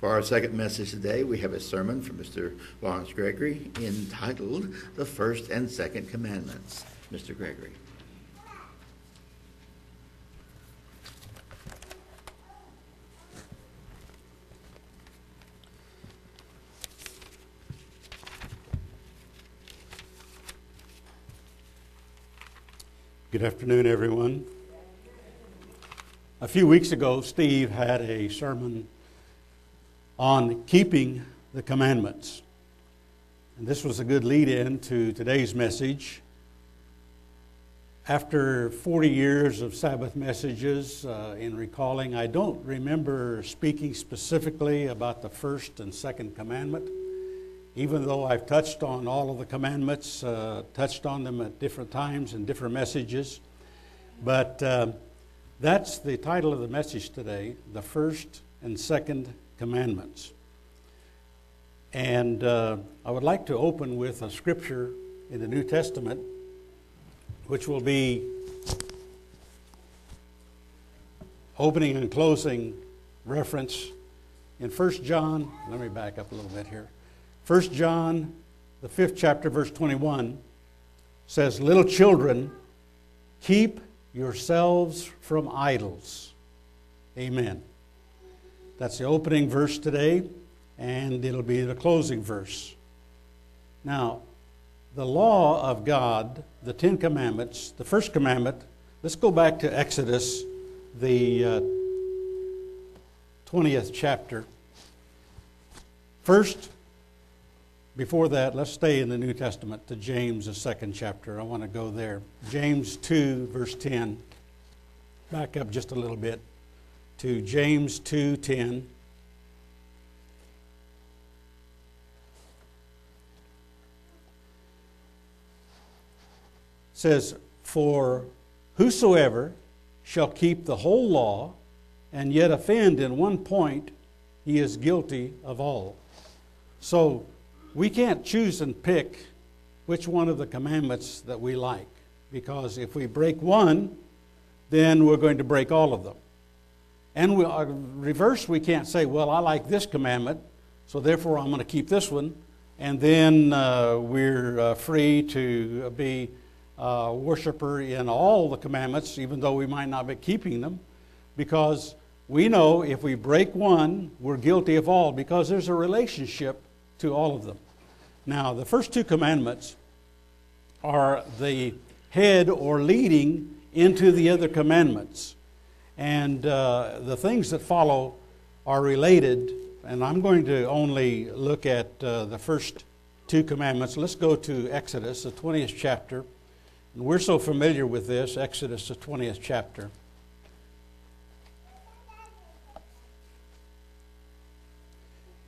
For our second message today, we have a sermon from Mr. Lawrence Gregory entitled The First and Second Commandments. Mr. Gregory. Good afternoon, everyone. A few weeks ago, Steve had a sermon on keeping the commandments. And this was a good lead in to today's message. After 40 years of Sabbath messages, uh, in recalling, I don't remember speaking specifically about the first and second commandment, even though I've touched on all of the commandments, uh, touched on them at different times and different messages. But uh, that's the title of the message today the first and second commandments. And uh, I would like to open with a scripture in the New Testament, which will be opening and closing reference in 1 John. Let me back up a little bit here. 1 John, the fifth chapter, verse 21 says, Little children, keep yourselves from idols. Amen. That's the opening verse today, and it'll be the closing verse. Now, the law of God, the Ten Commandments, the first commandment, let's go back to Exodus, the uh, 20th chapter. First, before that, let's stay in the New Testament to James, the second chapter. I want to go there. James 2, verse 10. Back up just a little bit to James 2:10. says, For whosoever shall keep the whole law and yet offend in one point, he is guilty of all. So we can't choose and pick which one of the commandments that we like, because if we break one, then we're going to break all of them. And we, uh, reverse, we can't say, well, I like this commandment, so therefore I'm going to keep this one, and then uh, we're uh, free to be a worshiper in all the commandments, even though we might not be keeping them, because we know if we break one, we're guilty of all, because there's a relationship to all of them. Now, the first two commandments are the head or leading into the other commandments. And uh, the things that follow are related, and I'm going to only look at uh, the first two commandments. Let's go to Exodus, the 20th chapter. And we're so familiar with this, Exodus, the 20th chapter.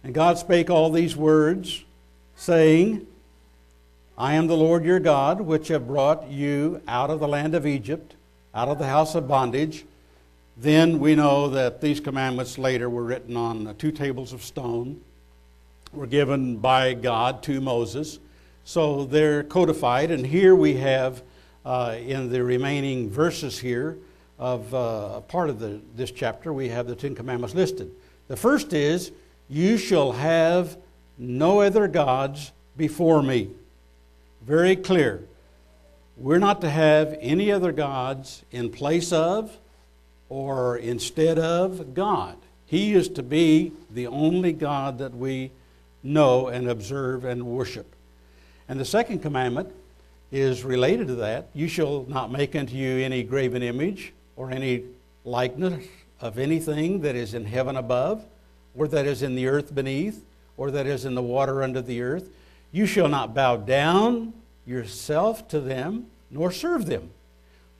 And God spake all these words saying, I am the Lord your God, which have brought you out of the land of Egypt, out of the house of bondage. Then we know that these commandments later were written on two tables of stone, were given by God to Moses. So they're codified, and here we have uh, in the remaining verses here of uh, part of the, this chapter, we have the Ten Commandments listed. The first is, You shall have no other gods before me. Very clear. We're not to have any other gods in place of or instead of God. He is to be the only God that we know and observe and worship. And the second commandment is related to that. You shall not make unto you any graven image or any likeness of anything that is in heaven above, or that is in the earth beneath, or that is in the water under the earth. You shall not bow down yourself to them, nor serve them.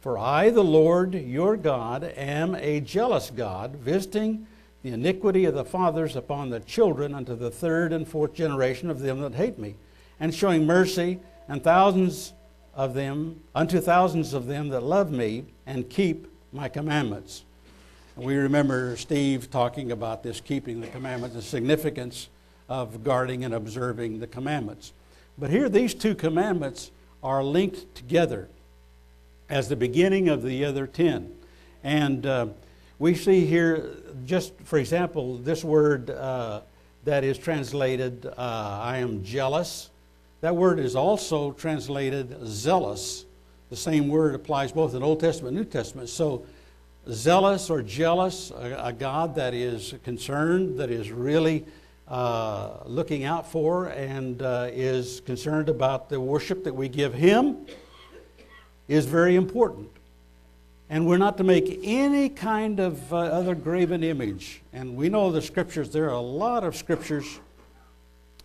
For I, the Lord your God, am a jealous God, visiting the iniquity of the fathers upon the children unto the third and fourth generation of them that hate me, and showing mercy and thousands of them unto thousands of them that love me and keep my commandments. we remember Steve talking about this keeping the commandments, the significance of guarding and observing the commandments. But here, these two commandments are linked together as the beginning of the other ten. And uh, we see here, just for example, this word uh, that is translated, uh, I am jealous. That word is also translated zealous. The same word applies both in Old Testament and New Testament. So, zealous or jealous, a, a God that is concerned, that is really uh, looking out for, and uh, is concerned about the worship that we give Him, is very important. And we're not to make any kind of uh, other graven image. And we know the scriptures, there are a lot of scriptures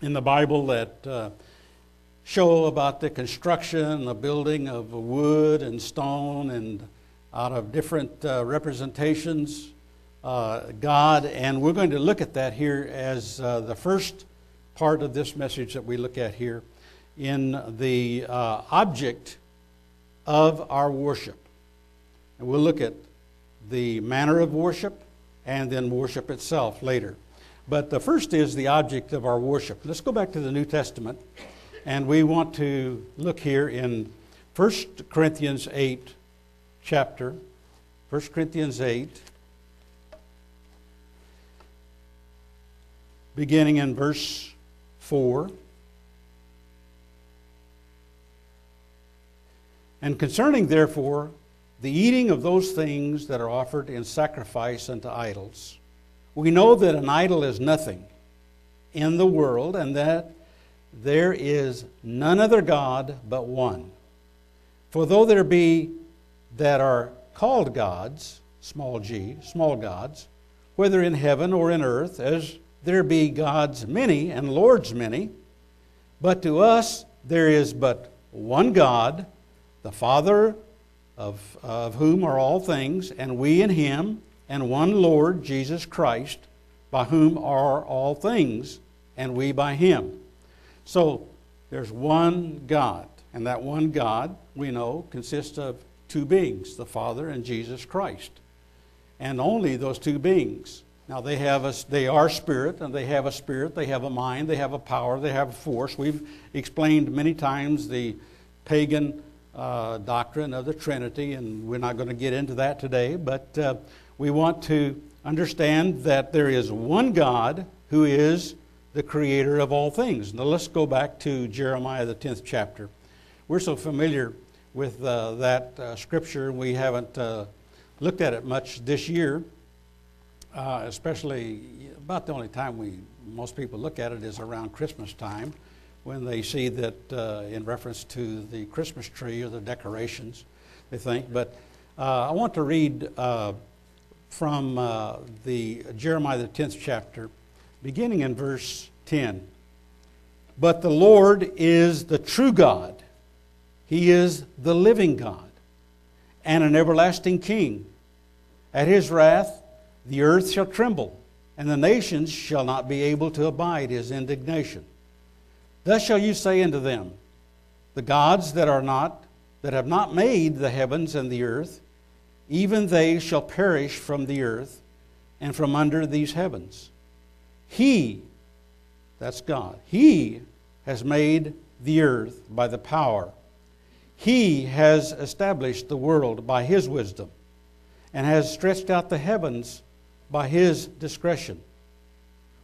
in the Bible that uh, show about the construction, the building of wood and stone and out of different uh, representations, uh, God. And we're going to look at that here as uh, the first part of this message that we look at here in the uh, object of our worship. And we'll look at the manner of worship and then worship itself later. But the first is the object of our worship. Let's go back to the New Testament, and we want to look here in 1 Corinthians 8, chapter. 1 Corinthians 8, beginning in verse 4. And concerning, therefore, the eating of those things that are offered in sacrifice unto idols. We know that an idol is nothing in the world and that there is none other God but one. For though there be that are called gods, small g, small gods, whether in heaven or in earth, as there be gods many and lords many, but to us there is but one God, the Father of, of whom are all things, and we in him, and one Lord, Jesus Christ, by whom are all things, and we by him. So there's one God, and that one God, we know, consists of two beings, the Father and Jesus Christ. And only those two beings. Now they have a, they are spirit, and they have a spirit, they have a mind, they have a power, they have a force. We've explained many times the pagan uh, doctrine of the Trinity, and we're not going to get into that today, but uh, we want to understand that there is one God who is the creator of all things. Now let's go back to Jeremiah, the 10th chapter. We're so familiar with uh, that uh, scripture, we haven't uh, looked at it much this year, uh, especially about the only time we most people look at it is around Christmas time when they see that uh, in reference to the Christmas tree or the decorations, they think. But uh, I want to read uh, from uh, the Jeremiah the tenth chapter, beginning in verse ten. But the Lord is the true God; He is the living God, and an everlasting King. At His wrath, the earth shall tremble, and the nations shall not be able to abide His indignation. Thus shall you say unto them, The gods that are not, that have not made the heavens and the earth, even they shall perish from the earth and from under these heavens. He, that's God, He has made the earth by the power. He has established the world by His wisdom and has stretched out the heavens by His discretion.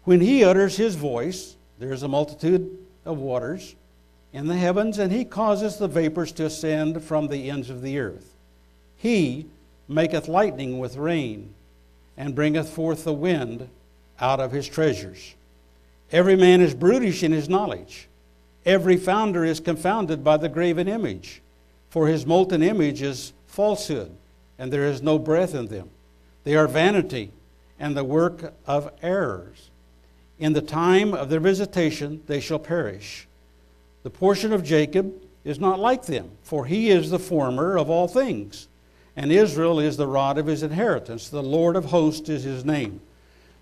When He utters His voice, there is a multitude of waters in the heavens, and he causes the vapors to ascend from the ends of the earth. He maketh lightning with rain, and bringeth forth the wind out of his treasures. Every man is brutish in his knowledge. Every founder is confounded by the graven image, for his molten image is falsehood, and there is no breath in them. They are vanity and the work of errors. In the time of their visitation, they shall perish. The portion of Jacob is not like them, for he is the former of all things, and Israel is the rod of his inheritance. The Lord of hosts is his name,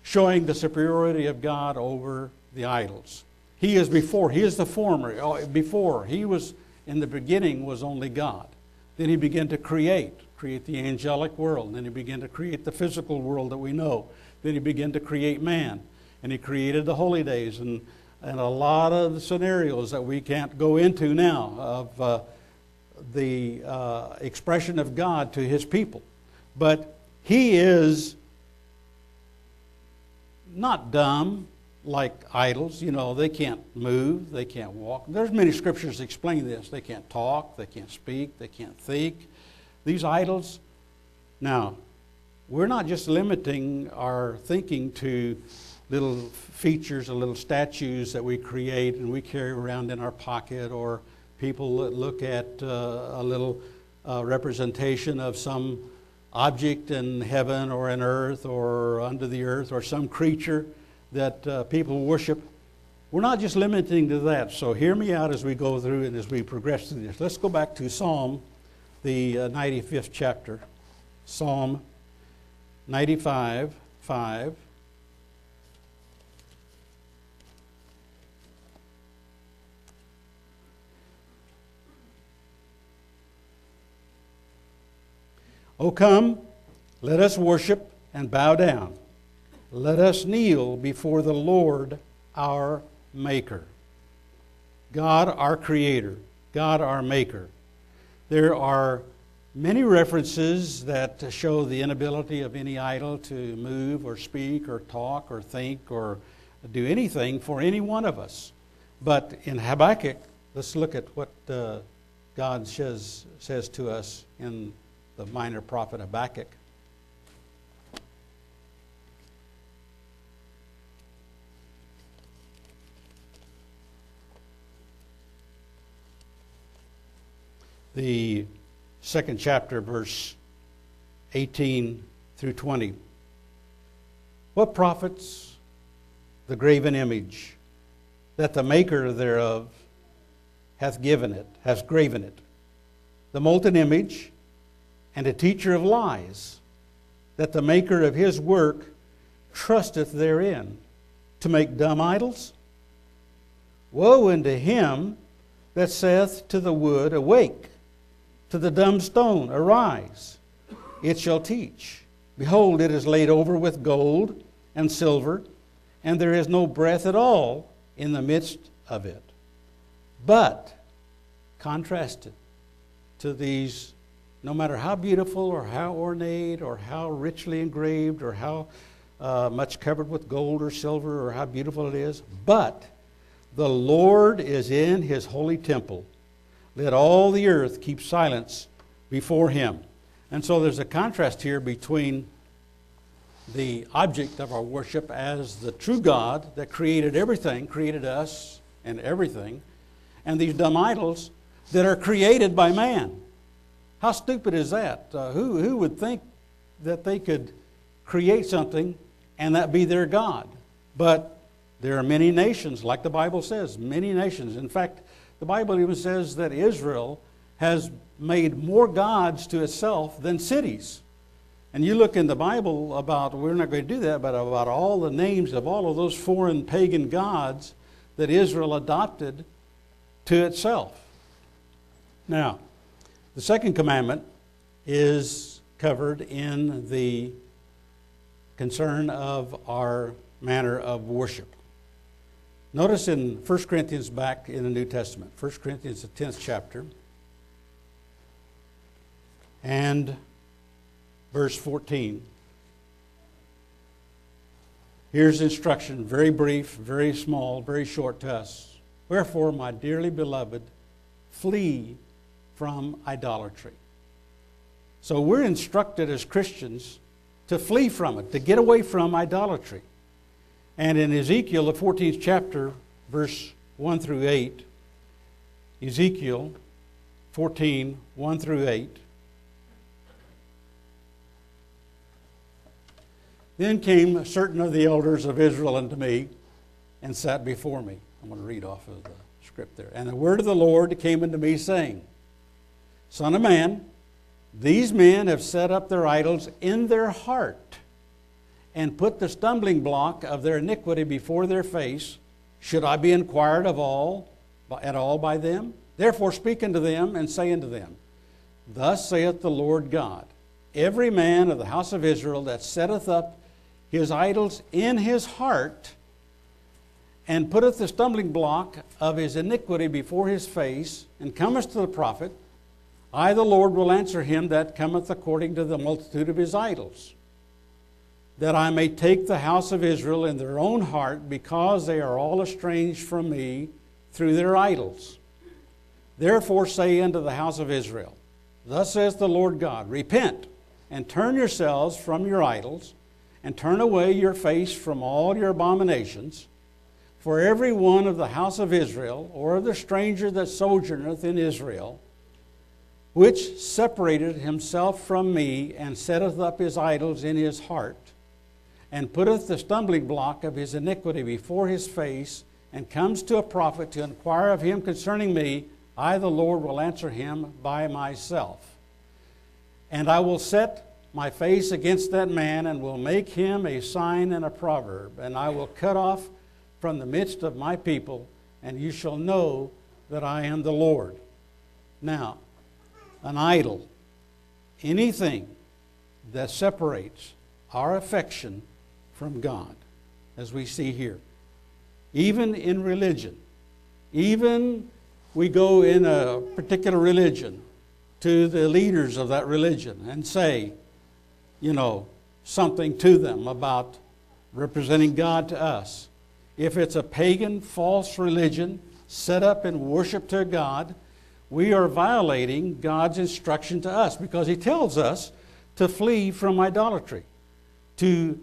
showing the superiority of God over the idols. He is before, he is the former. Oh, before, he was in the beginning was only God. Then he began to create, create the angelic world. Then he began to create the physical world that we know. Then he began to create man and He created the holy days and, and a lot of scenarios that we can't go into now of uh, the uh, expression of God to His people. But He is not dumb like idols. You know, they can't move, they can't walk. There's many scriptures that explain this. They can't talk, they can't speak, they can't think. These idols. Now, we're not just limiting our thinking to little features or little statues that we create and we carry around in our pocket, or people that look at uh, a little uh, representation of some object in heaven or in earth or under the earth or some creature that uh, people worship. We're not just limiting to that. So hear me out as we go through and as we progress through this. Let's go back to Psalm, the uh, 95th chapter. Psalm 95, 5. O come, let us worship and bow down. Let us kneel before the Lord our Maker. God our Creator, God our Maker. There are many references that show the inability of any idol to move or speak or talk or think or do anything for any one of us. But in Habakkuk, let's look at what uh, God says, says to us in the minor prophet Habakkuk. The second chapter, verse 18 through 20. What profits the graven image that the maker thereof hath given it, hath graven it? The molten image and a teacher of lies, that the maker of his work trusteth therein to make dumb idols? Woe unto him that saith to the wood, Awake, to the dumb stone, Arise, it shall teach. Behold, it is laid over with gold and silver, and there is no breath at all in the midst of it. But, contrasted to these no matter how beautiful or how ornate or how richly engraved or how uh, much covered with gold or silver or how beautiful it is, but the Lord is in his holy temple. Let all the earth keep silence before him. And so there's a contrast here between the object of our worship as the true God that created everything, created us and everything, and these dumb idols that are created by man. How stupid is that? Uh, who, who would think that they could create something and that be their God? But there are many nations, like the Bible says, many nations. In fact, the Bible even says that Israel has made more gods to itself than cities. And you look in the Bible about, we're not going to do that, but about all the names of all of those foreign pagan gods that Israel adopted to itself. Now, the second commandment is covered in the concern of our manner of worship. Notice in 1 Corinthians back in the New Testament, 1 Corinthians, the 10th chapter, and verse 14. Here's instruction, very brief, very small, very short to us. Wherefore, my dearly beloved, flee from idolatry. So we're instructed as Christians to flee from it, to get away from idolatry. And in Ezekiel, the 14th chapter, verse 1 through 8, Ezekiel 14, 1 through 8. Then came certain of the elders of Israel unto me and sat before me. I'm going to read off of the script there. And the word of the Lord came unto me, saying, Son of man, these men have set up their idols in their heart and put the stumbling block of their iniquity before their face. Should I be inquired of all at all by them? Therefore speak unto them and say unto them, Thus saith the Lord God, Every man of the house of Israel that setteth up his idols in his heart, and putteth the stumbling block of his iniquity before his face, and cometh to the prophet, I, the Lord, will answer him that cometh according to the multitude of his idols. that I may take the house of Israel in their own heart, because they are all estranged from me through their idols. Therefore say unto the house of Israel, Thus says the Lord God, Repent and turn yourselves from your idols, and turn away your face from all your abominations. For every one of the house of Israel, or of the stranger that sojourneth in Israel, which separated himself from me, and setteth up his idols in his heart, and putteth the stumbling block of his iniquity before his face, and comes to a prophet to inquire of him concerning me, I, the Lord, will answer him by myself. And I will set my face against that man, and will make him a sign and a proverb, and I will cut off from the midst of my people, and you shall know that I am the Lord. Now, an idol, anything that separates our affection from God, as we see here. Even in religion, even we go in a particular religion to the leaders of that religion and say, you know, something to them about representing God to us. If it's a pagan, false religion set up in worship to God, we are violating God's instruction to us because He tells us to flee from idolatry, to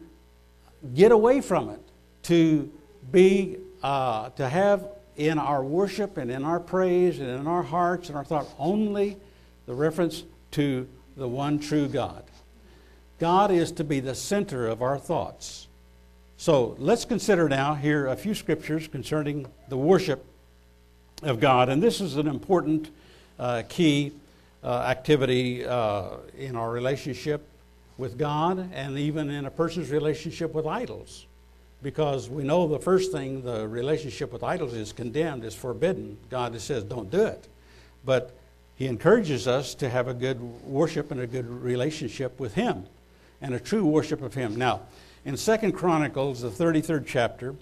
get away from it, to be, uh, to have in our worship and in our praise and in our hearts and our thought only the reference to the one true God. God is to be the center of our thoughts. So let's consider now here a few scriptures concerning the worship of God. And this is an important uh, key uh, activity uh, in our relationship with God and even in a person's relationship with idols. Because we know the first thing, the relationship with idols is condemned, is forbidden. God says, don't do it. But He encourages us to have a good worship and a good relationship with Him and a true worship of Him. Now, in Second Chronicles, the 33rd chapter,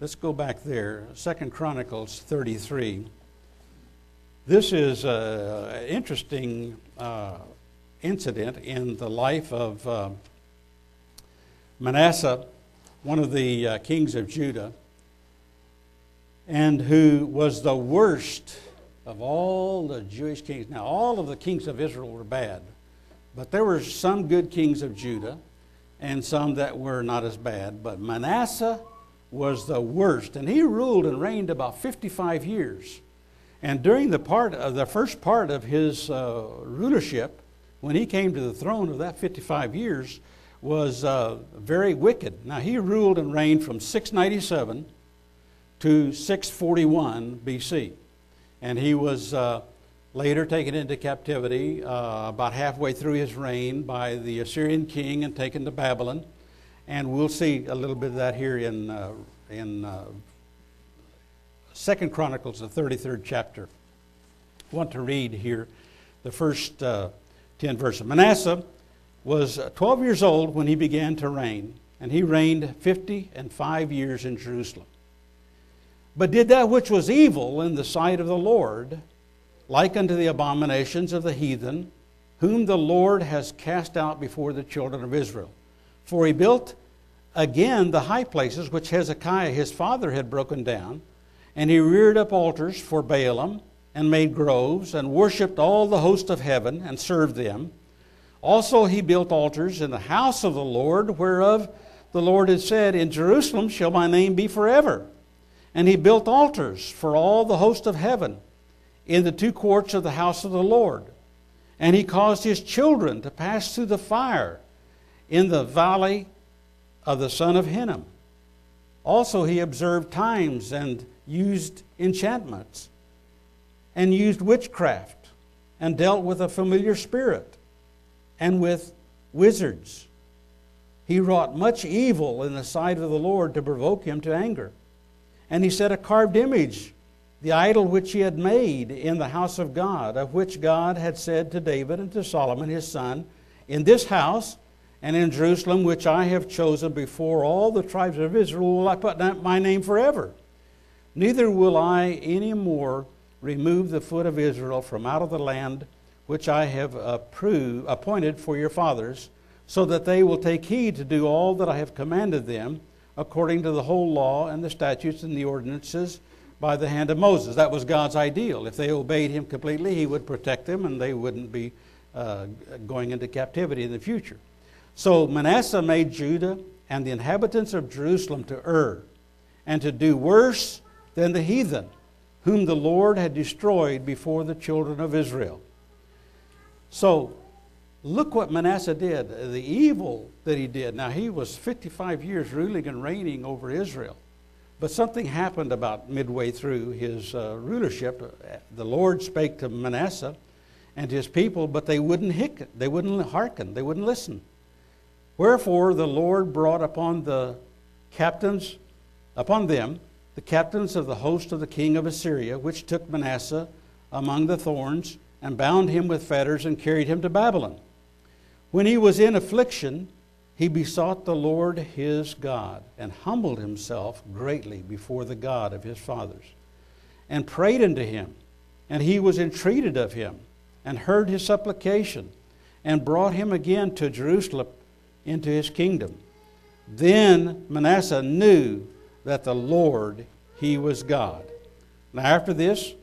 let's go back there. Second Chronicles 33. This is an interesting uh, incident in the life of uh, Manasseh, one of the uh, kings of Judah, and who was the worst of all the Jewish kings. Now, all of the kings of Israel were bad, but there were some good kings of Judah and some that were not as bad. But Manasseh was the worst, and he ruled and reigned about 55 years. And during the part of the first part of his uh, rulership, when he came to the throne of that 55 years, was uh, very wicked. Now he ruled and reigned from 697 to 641 BC, and he was uh, later taken into captivity uh, about halfway through his reign by the Assyrian king and taken to Babylon. And we'll see a little bit of that here in uh, in uh, Second Chronicles, the 33rd chapter. I want to read here the first uh, 10 verses. Manasseh was 12 years old when he began to reign, and he reigned 50 and 5 years in Jerusalem. But did that which was evil in the sight of the Lord, like unto the abominations of the heathen, whom the Lord has cast out before the children of Israel. For he built again the high places which Hezekiah his father had broken down and he reared up altars for Baalim, and made groves, and worshipped all the host of heaven, and served them. Also he built altars in the house of the Lord, whereof the Lord had said, In Jerusalem shall my name be forever. And he built altars for all the host of heaven in the two courts of the house of the Lord. And he caused his children to pass through the fire in the valley of the son of Hinnom. Also, he observed times and used enchantments and used witchcraft and dealt with a familiar spirit and with wizards. He wrought much evil in the sight of the Lord to provoke him to anger. And he set a carved image, the idol which he had made in the house of God, of which God had said to David and to Solomon his son, In this house and in Jerusalem, which I have chosen before all the tribes of Israel, will I put my name forever. Neither will I any more remove the foot of Israel from out of the land which I have approved, appointed for your fathers, so that they will take heed to do all that I have commanded them, according to the whole law and the statutes and the ordinances by the hand of Moses. That was God's ideal. If they obeyed him completely, he would protect them and they wouldn't be uh, going into captivity in the future. So Manasseh made Judah and the inhabitants of Jerusalem to err and to do worse than the heathen, whom the Lord had destroyed before the children of Israel. So look what Manasseh did, the evil that he did. Now, he was 55 years ruling and reigning over Israel. But something happened about midway through his uh, rulership. The Lord spake to Manasseh and his people, but they wouldn't hick, they wouldn't hearken, they wouldn't listen. Wherefore the Lord brought upon the captains, upon them, the captains of the host of the king of Assyria, which took Manasseh among the thorns, and bound him with fetters, and carried him to Babylon. When he was in affliction, he besought the Lord his God, and humbled himself greatly before the God of his fathers, and prayed unto him. And he was entreated of him, and heard his supplication, and brought him again to Jerusalem into his kingdom. Then Manasseh knew that the Lord, he was God. Now, after this,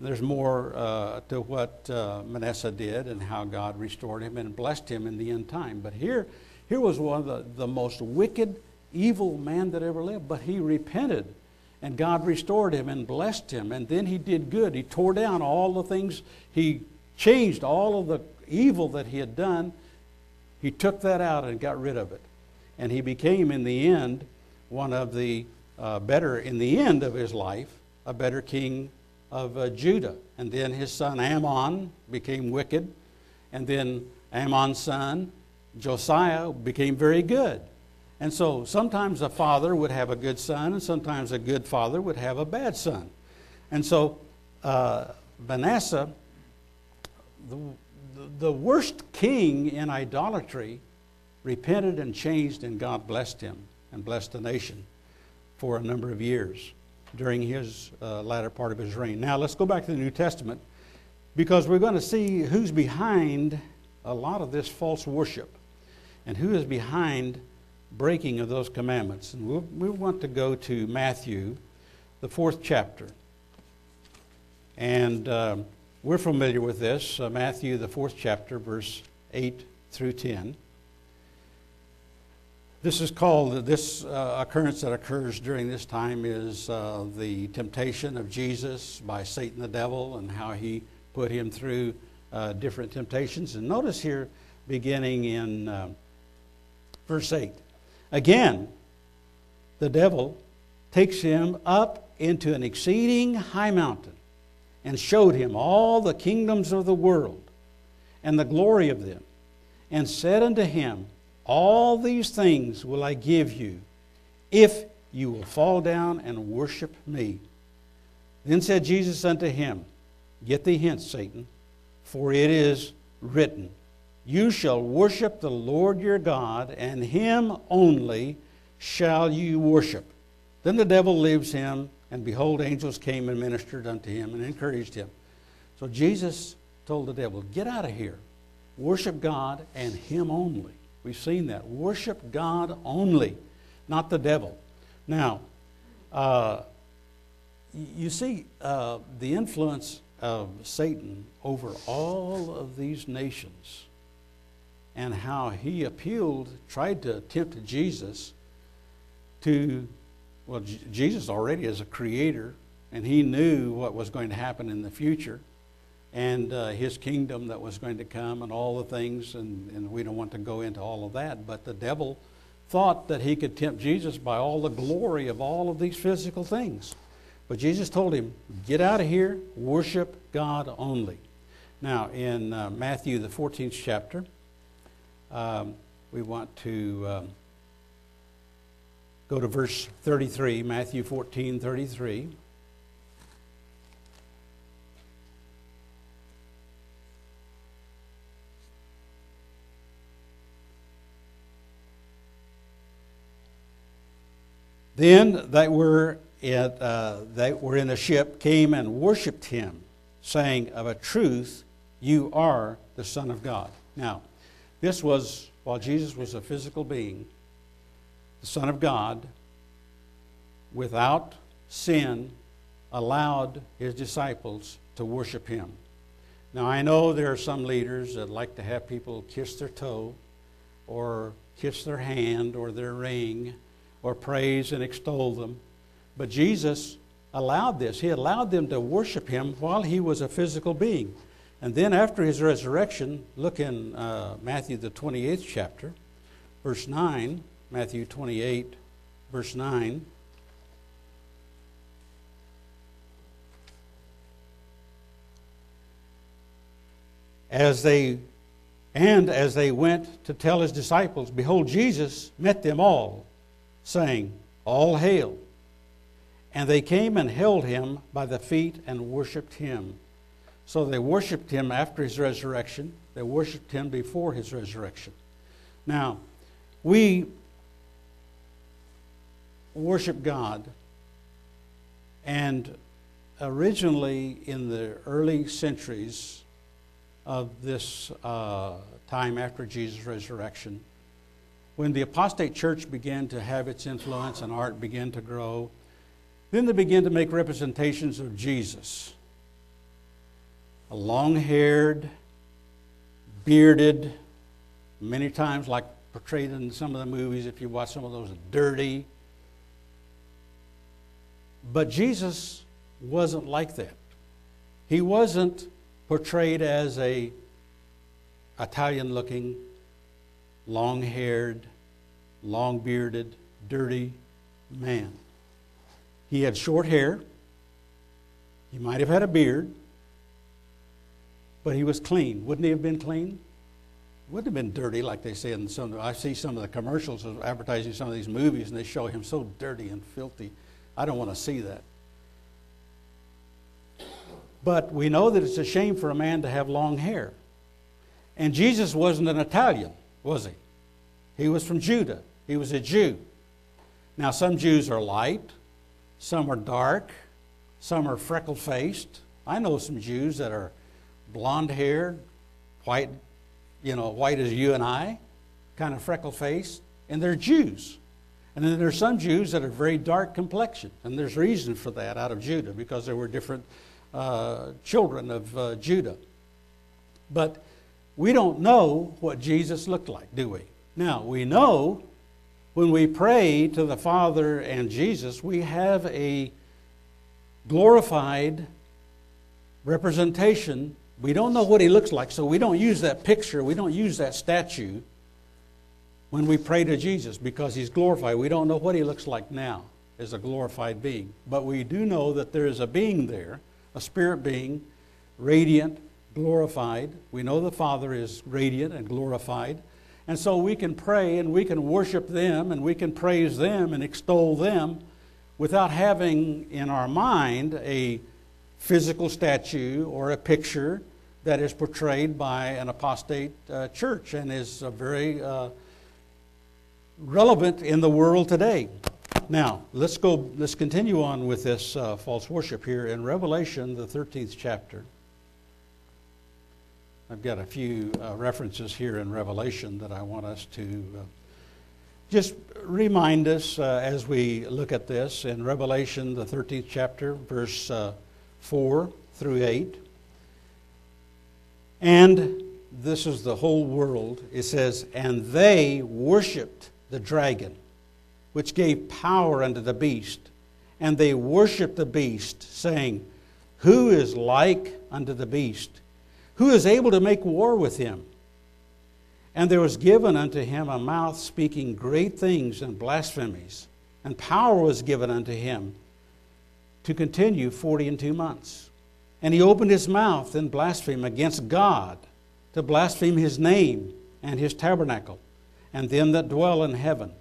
there's more uh, to what uh, Manasseh did and how God restored him and blessed him in the end time. But here, here was one of the, the most wicked, evil man that ever lived. But he repented, and God restored him and blessed him. And then he did good. He tore down all the things, he changed all of the evil that he had done he took that out and got rid of it. And he became, in the end, one of the uh, better, in the end of his life, a better king of uh, Judah. And then his son Amon became wicked. And then Amon's son, Josiah, became very good. And so sometimes a father would have a good son, and sometimes a good father would have a bad son. And so uh, Manasseh, the, the worst king in idolatry repented and changed, and God blessed him and blessed the nation for a number of years during his uh, latter part of his reign. Now, let's go back to the New Testament because we're going to see who's behind a lot of this false worship and who is behind breaking of those commandments. And we'll, we want to go to Matthew, the fourth chapter. And. Um, we're familiar with this, uh, Matthew, the fourth chapter, verse 8 through 10. This is called, this uh, occurrence that occurs during this time is uh, the temptation of Jesus by Satan the devil and how he put him through uh, different temptations. And notice here, beginning in uh, verse 8. Again, the devil takes him up into an exceeding high mountain and showed him all the kingdoms of the world and the glory of them, and said unto him, All these things will I give you, if you will fall down and worship me. Then said Jesus unto him, Get thee hence, Satan, for it is written, You shall worship the Lord your God, and him only shall you worship. Then the devil leaves him and behold, angels came and ministered unto him and encouraged him. So Jesus told the devil, Get out of here. Worship God and Him only. We've seen that. Worship God only, not the devil. Now, uh, you see uh, the influence of Satan over all of these nations and how he appealed, tried to tempt Jesus to well, J- Jesus already is a creator, and he knew what was going to happen in the future and uh, his kingdom that was going to come and all the things, and, and we don't want to go into all of that. But the devil thought that he could tempt Jesus by all the glory of all of these physical things. But Jesus told him, Get out of here, worship God only. Now, in uh, Matthew, the 14th chapter, um, we want to. Um, Go to verse 33, Matthew 14 33. Then they were, at, uh, they were in a ship, came and worshipped him, saying, Of a truth, you are the Son of God. Now, this was while Jesus was a physical being, the Son of God, without sin, allowed his disciples to worship him. Now, I know there are some leaders that like to have people kiss their toe or kiss their hand or their ring or praise and extol them. But Jesus allowed this. He allowed them to worship him while he was a physical being. And then after his resurrection, look in uh, Matthew, the 28th chapter, verse 9, Matthew 28, verse 9. As they and as they went to tell his disciples, behold, Jesus met them all, saying, All hail. And they came and held him by the feet and worshiped him. So they worshiped him after his resurrection. They worshiped him before his resurrection. Now, we worship God, and originally in the early centuries of this uh, time after Jesus' resurrection, when the apostate church began to have its influence and art began to grow, then they began to make representations of Jesus a long haired, bearded, many times like portrayed in some of the movies, if you watch some of those, dirty. But Jesus wasn't like that. He wasn't portrayed as a Italian looking, long haired, long bearded, dirty man. He had short hair. He might have had a beard. But he was clean. Wouldn't he have been clean? Wouldn't have been dirty like they say in some. I see some of the commercials of advertising some of these movies, and they show him so dirty and filthy. I don't want to see that. But we know that it's a shame for a man to have long hair. And Jesus wasn't an Italian, was he? He was from Judah. He was a Jew. Now, some Jews are light, some are dark, some are freckle faced. I know some Jews that are blonde hair, white, you know, white as you and I, kind of freckle faced, and they're Jews. And then there's some Jews that are very dark complexion, and there's reason for that out of Judah because there were different uh, children of uh, Judah. But we don't know what Jesus looked like, do we? Now, we know when we pray to the Father and Jesus, we have a glorified representation we don't know what he looks like, so we don't use that picture, we don't use that statue when we pray to Jesus because he's glorified. We don't know what he looks like now as a glorified being. But we do know that there is a being there, a spirit being, radiant, glorified. We know the Father is radiant and glorified. And so we can pray and we can worship them and we can praise them and extol them without having in our mind a physical statue or a picture that is portrayed by an apostate uh, church and is a very uh, relevant in the world today. Now, let's go, let's continue on with this uh, false worship here in Revelation, the 13th chapter. I've got a few uh, references here in Revelation that I want us to uh, just remind us as we look at this in Revelation, the 13th chapter, verse 4 through 8. And this is the whole world. It says, And they worshiped the dragon, which gave power unto the beast. And they worshiped the beast, saying, Who is like unto the beast? Who is able to make war with him? And there was given unto him a mouth speaking great things and blasphemies, and power was given unto him to continue forty and two months. And he opened his mouth in blasphemy against God, to blaspheme his name and his tabernacle, and them that dwell in heaven.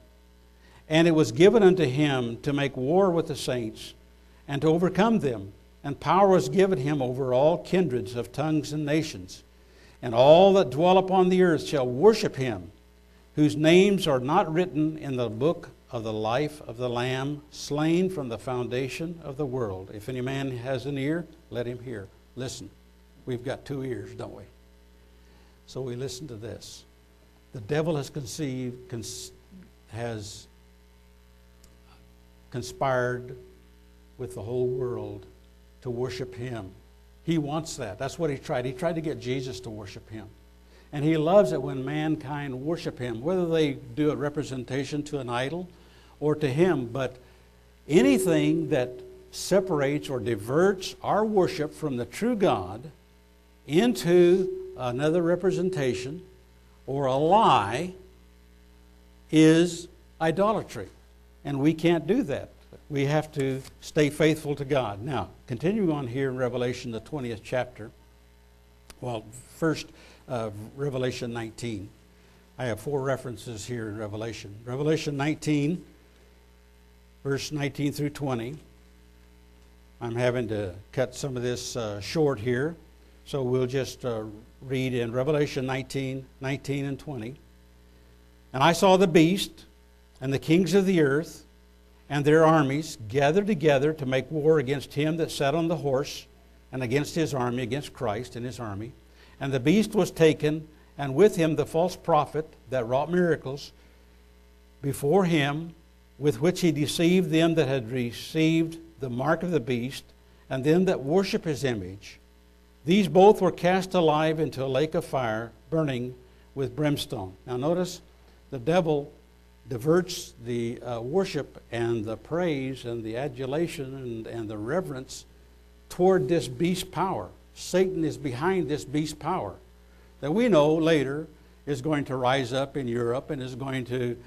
And it was given unto him to make war with the saints, and to overcome them. And power was given him over all kindreds of tongues and nations. And all that dwell upon the earth shall worship him, whose names are not written in the book of the life of the Lamb slain from the foundation of the world. If any man has an ear, let him hear. Listen, we've got two ears, don't we? So we listen to this. The devil has conceived, cons- has conspired with the whole world to worship him. He wants that. That's what he tried. He tried to get Jesus to worship him. And he loves it when mankind worship him, whether they do a representation to an idol or to him. But anything that separates or diverts our worship from the true God into another representation or a lie is idolatry. And we can't do that. We have to stay faithful to God. Now, continuing on here in Revelation, the 20th chapter, well, first, uh, Revelation 19. I have four references here in Revelation. Revelation 19, verse 19 through 20. I'm having to cut some of this uh, short here, so we'll just uh, read in Revelation 19, 19 and 20. And I saw the beast and the kings of the earth and their armies gathered together to make war against him that sat on the horse and against his army, against Christ and his army. And the beast was taken, and with him the false prophet that wrought miracles before him, with which he deceived them that had received the mark of the beast, and them that worship his image. These both were cast alive into a lake of fire, burning with brimstone. Now, notice the devil diverts the uh, worship and the praise and the adulation and, and the reverence toward this beast power. Satan is behind this beast power that we know later is going to rise up in Europe and is going to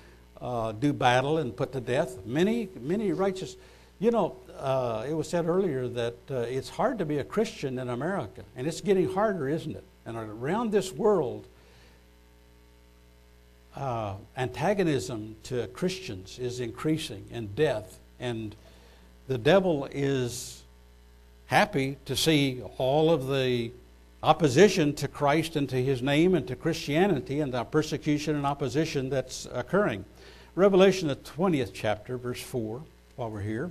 uh, do battle and put to death many, many righteous. You know, uh, it was said earlier that uh, it's hard to be a Christian in America, and it's getting harder, isn't it? And around this world, uh, antagonism to Christians is increasing, and death, and the devil is happy to see all of the opposition to Christ and to his name and to Christianity and the persecution and opposition that's occurring. Revelation, the 20th chapter, verse 4, while we're here.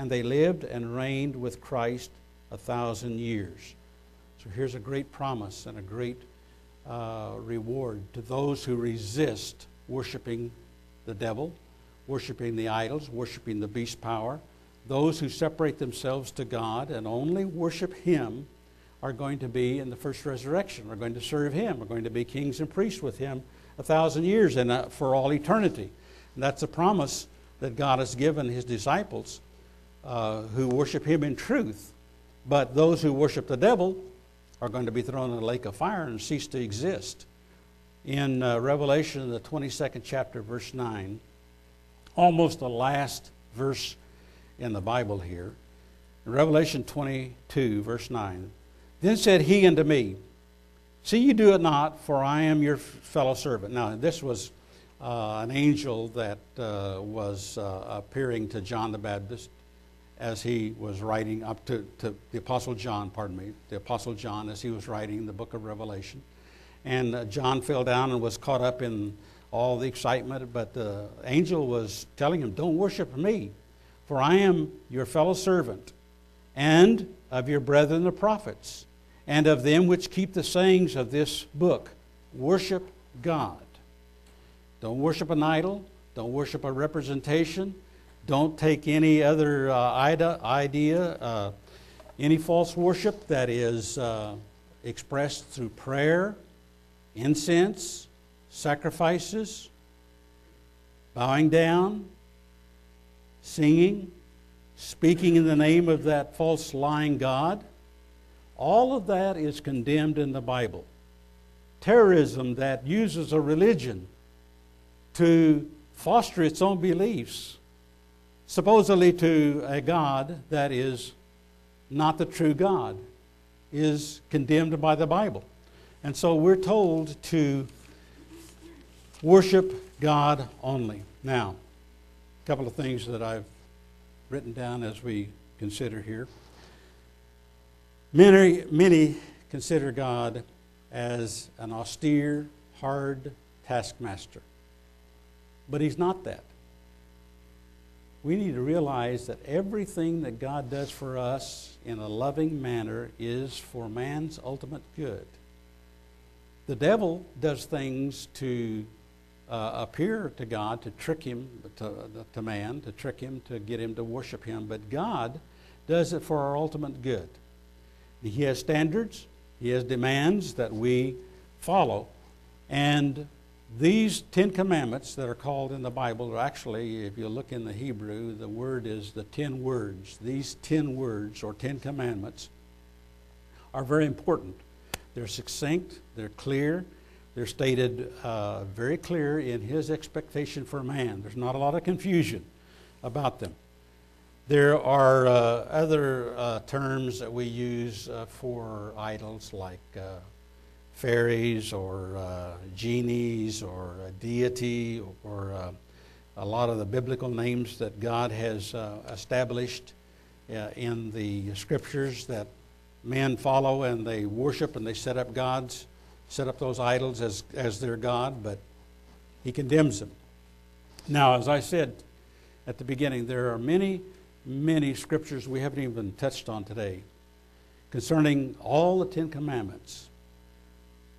and they lived and reigned with Christ a thousand years. So here's a great promise and a great uh, reward to those who resist worshiping the devil, worshiping the idols, worshiping the beast power. Those who separate themselves to God and only worship Him are going to be in the first resurrection, are going to serve Him, are going to be kings and priests with Him a thousand years and uh, for all eternity. And that's a promise that God has given His disciples uh, who worship Him in truth. But those who worship the devil are going to be thrown in a lake of fire and cease to exist. In uh, Revelation, the 22nd chapter, verse 9, almost the last verse in the Bible here, Revelation 22, verse 9, then said he unto me, See you do it not, for I am your fellow servant. Now, this was uh, an angel that uh, was uh, appearing to John the Baptist as he was writing up to, to the Apostle John, pardon me, the Apostle John as he was writing the book of Revelation. And uh, John fell down and was caught up in all the excitement, but the angel was telling him, Don't worship me, for I am your fellow servant and of your brethren the prophets and of them which keep the sayings of this book. Worship God. Don't worship an idol. Don't worship a representation. Don't take any other uh, idea, uh, any false worship that is uh, expressed through prayer, incense, sacrifices, bowing down, singing, speaking in the name of that false lying God. All of that is condemned in the Bible. Terrorism that uses a religion to foster its own beliefs, supposedly to a God that is not the true God, is condemned by the Bible. And so we're told to worship God only. Now, a couple of things that I've written down as we consider here. Many, many consider God as an austere, hard taskmaster. But he's not that. We need to realize that everything that God does for us in a loving manner is for man's ultimate good. The devil does things to uh, appear to God, to trick him, to, to man, to trick him, to get him to worship him, but God does it for our ultimate good. He has standards, He has demands that we follow, and these Ten Commandments that are called in the Bible are actually, if you look in the Hebrew, the word is the ten words. These ten words, or Ten Commandments, are very important. They're succinct, they're clear, they're stated uh, very clear in His expectation for man. There's not a lot of confusion about them. There are uh, other uh, terms that we use uh, for idols like uh, fairies or uh, genies or a deity or uh, a lot of the biblical names that God has uh, established uh, in the scriptures that men follow and they worship and they set up gods, set up those idols as, as their God, but he condemns them. Now, as I said at the beginning, there are many, many scriptures we haven't even touched on today concerning all the Ten Commandments.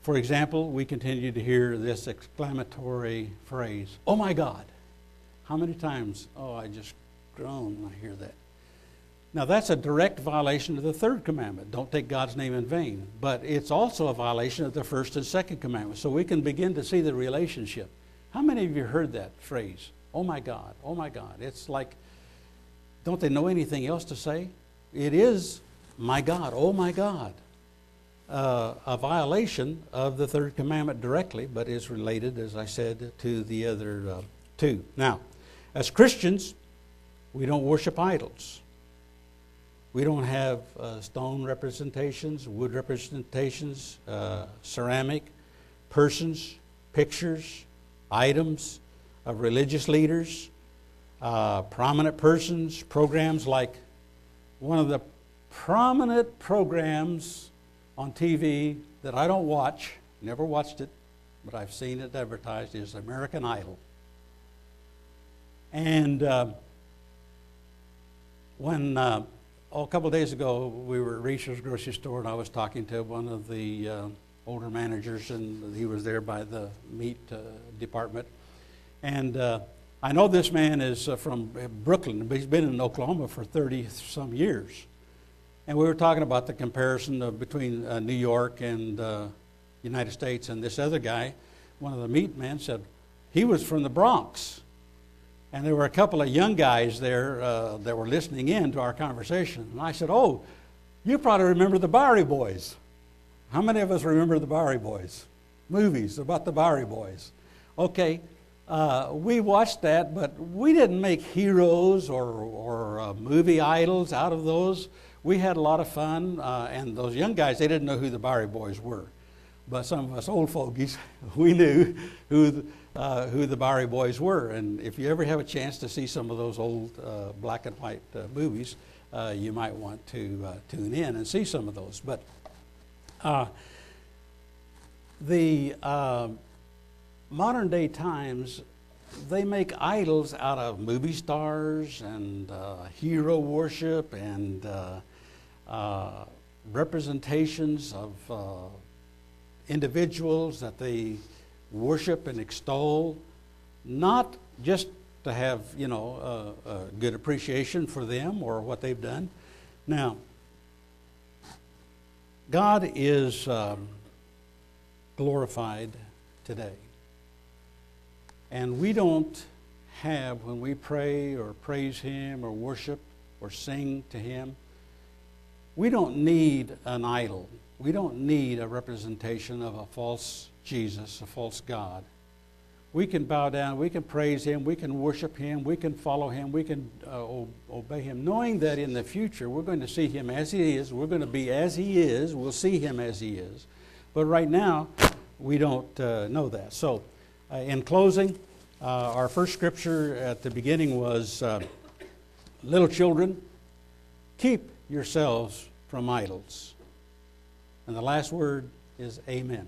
For example, we continue to hear this exclamatory phrase, Oh my God. How many times? Oh, I just groan when I hear that. Now, that's a direct violation of the third commandment. Don't take God's name in vain. But it's also a violation of the first and second commandment. So we can begin to see the relationship. How many of you heard that phrase? Oh my God, oh my God. It's like, don't they know anything else to say? It is, my God, oh my God uh, a violation of the third commandment directly, but is related, as I said, to the other uh, two. Now, as Christians, we don't worship idols. We don't have uh, stone representations, wood representations, uh, ceramic, persons, pictures, items of religious leaders, uh, prominent persons, programs like one of the prominent programs on TV that I don't watch, never watched it, but I've seen it advertised, is American Idol. And uh, when, uh, oh, a couple of days ago, we were at Reasor's grocery store, and I was talking to one of the uh, older managers, and he was there by the meat uh, department. And uh, I know this man is uh, from Brooklyn, but he's been in Oklahoma for 30 some years. And we were talking about the comparison of, between uh, New York and uh, United States. And this other guy, one of the meat men, said he was from the Bronx. And there were a couple of young guys there uh, that were listening in to our conversation. And I said, Oh, you probably remember the Bowery Boys. How many of us remember the Bowery Boys? Movies about the Bowery Boys. Okay, uh, we watched that, but we didn't make heroes or, or uh, movie idols out of those we had a lot of fun, uh, and those young guys, they didn't know who the Bowery Boys were. But some of us old fogies, we knew who, uh, who the Bowery Boys were. And if you ever have a chance to see some of those old uh, black and white uh, movies, uh, you might want to uh, tune in and see some of those. But the modern day times they make idols out of movie stars and uh, hero worship and uh, uh, representations of uh, individuals that they worship and extol, not just to have you know a, good appreciation for them or what they've done. Now, God is um, glorified today, and we don't have when we pray or praise Him or worship or sing to Him we don't need an idol. We don't need a representation of a false Jesus, a false God. We can bow down, we can praise Him, we can worship Him, we can follow Him, we can uh, obey Him, knowing that in the future we're going to see Him as He is, we're going to be as He is, we'll see Him as He is. But right now, we don't uh, know that. So, Uh, in closing, uh, our first scripture at the beginning was uh, Little children, keep yourselves from idols. And the last word is Amen.